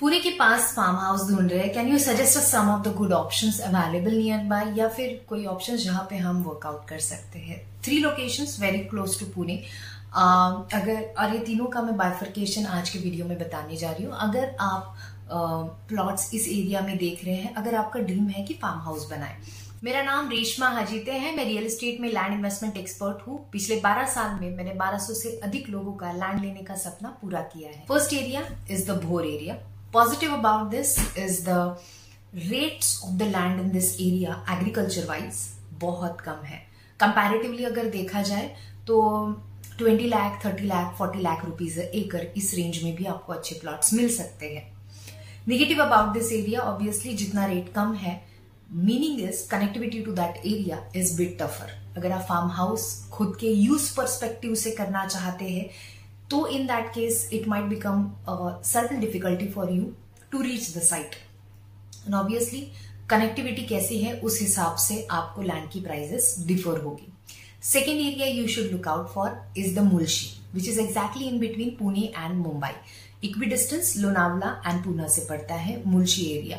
पुणे के पास farm house ढूंढ रहे हैं। Can you suggest some of the good options available nearby या फिर कोई ऑप्शंस जहाँ पे हम वर्कआउट कर सकते हैं? Three locations very close to Pune अगर, और ये तीनों का मैं बाइफर्केशन आज के वीडियो में बताने जा रही हूँ। अगर आप प्लॉट्स इस एरिया में देख रहे हैं, अगर आपका ड्रीम है कि फार्म हाउस बनाए। मेरा नाम रेशमा हाजीते है। मैं रियल एस्टेट में लैंड इन्वेस्टमेंट एक्सपर्ट हूँ। पिछले 12 साल में मैंने 1200 से अधिक लोगों का लैंड लेने का सपना पूरा किया है। First area is the Bhor area positive about this is the rates of the land in this area agriculture wise बहुत कम है। कंपैरेटिवली अगर देखा जाए तो 20 लाख 30 लाख 40 लाख रुपीज़ एकड़ इस रेंज में भी आपको अच्छे प्लॉट्स मिल सकते हैं। Negative about this area obviously जितना रेट कम है meaning is connectivity to that area is bit tougher अगर आप फार्म हाउस खुद के यूज़ परस्पेक्टिव से करना चाहते हैं तो in that case it might become certain difficulty for you to reach the site and obviously connectivity कैसी है, उस हिसाब से आपको लैंड की प्राइजेस डिफर होगी। Second area you should look out for is the Mulshi which is exactly in between Pune and Mumbai equidistance Lonavala and Poona से पड़ता है Mulshi area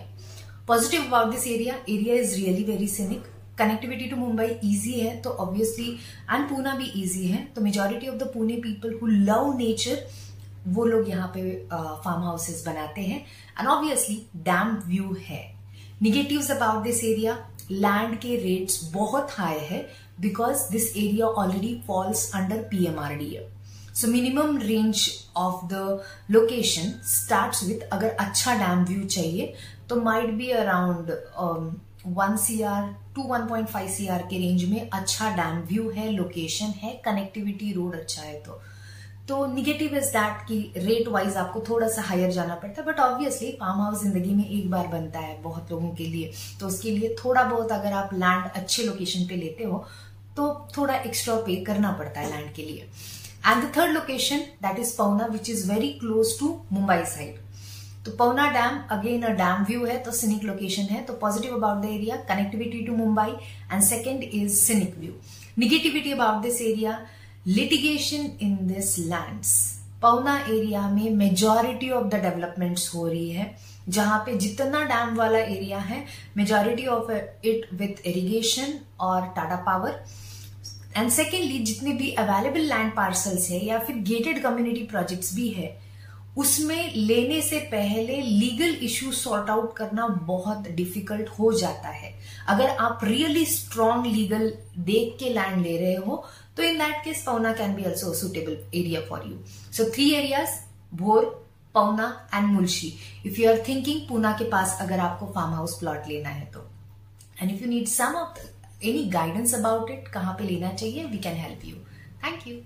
positive about this area area is really very scenic connectivity to Mumbai easy है तो obviously and Poona भी easy है तो majority of the Pune people who love nature वो लोग यहाँ पे फार्म uh, हाउसेस बनाते हैं। एंड ऑब्वियसली डैम व्यू है। Negatives about this area land के रेट्स बहुत हाई है because this area already falls under P M R PMRDA so minimum range of the location start with अगर अच्छा dam view चाहिए तो might be around one C R two one point five C R के range में अच्छा dam view है location है connectivity road अच्छा है तो। तो निगेटिव इज़ दैट कि रेट वाइज आपको थोड़ा सा हायर जाना पड़ता है बट ऑब्वियसली फार्म हाउस ज़िंदगी में एक बार बनता है बहुत लोगों के लिए। तो उसके लिए थोड़ा बहुत अगर आप लैंड अच्छे लोकेशन पे लेते हो तो थोड़ा एक्स्ट्रा पे करना पड़ता है लैंड के लिए। And the third location that is Pawna which is very close to Mumbai side तो Pawna dam again a dam view है तो सिनिक लोकेशन है तो positive about the area connectivity to Mumbai and second is scenic view negativity about this area litigation in this lands Pawna area में majority of the developments हो रही है, जहाँ पे जितना डैम वाला एरिया है majority of it with irrigation और टाटा पावर एंड सेकेंडली जितने भी अवेलेबल लैंड पार्सल्स है, या फिर गेटेड कम्युनिटी प्रोजेक्ट्स भी है उसमें लेने से पहले लीगल इश्यू सॉर्ट आउट करना बहुत डिफ़िकल्ट हो जाता है। अगर आप रियली स्ट्रॉन्ग लीगल देख के लैंड ले रहे हो तो in that case Pawna can be also suitable area for you so three areas Bhor Pawna and Mulshi if you are thinking Poona के पास अगर आपको फार्म हाउस प्लॉट लेना है तो and if you need some any guidance about it कहाँ पे लेना चाहिए we can help you thank you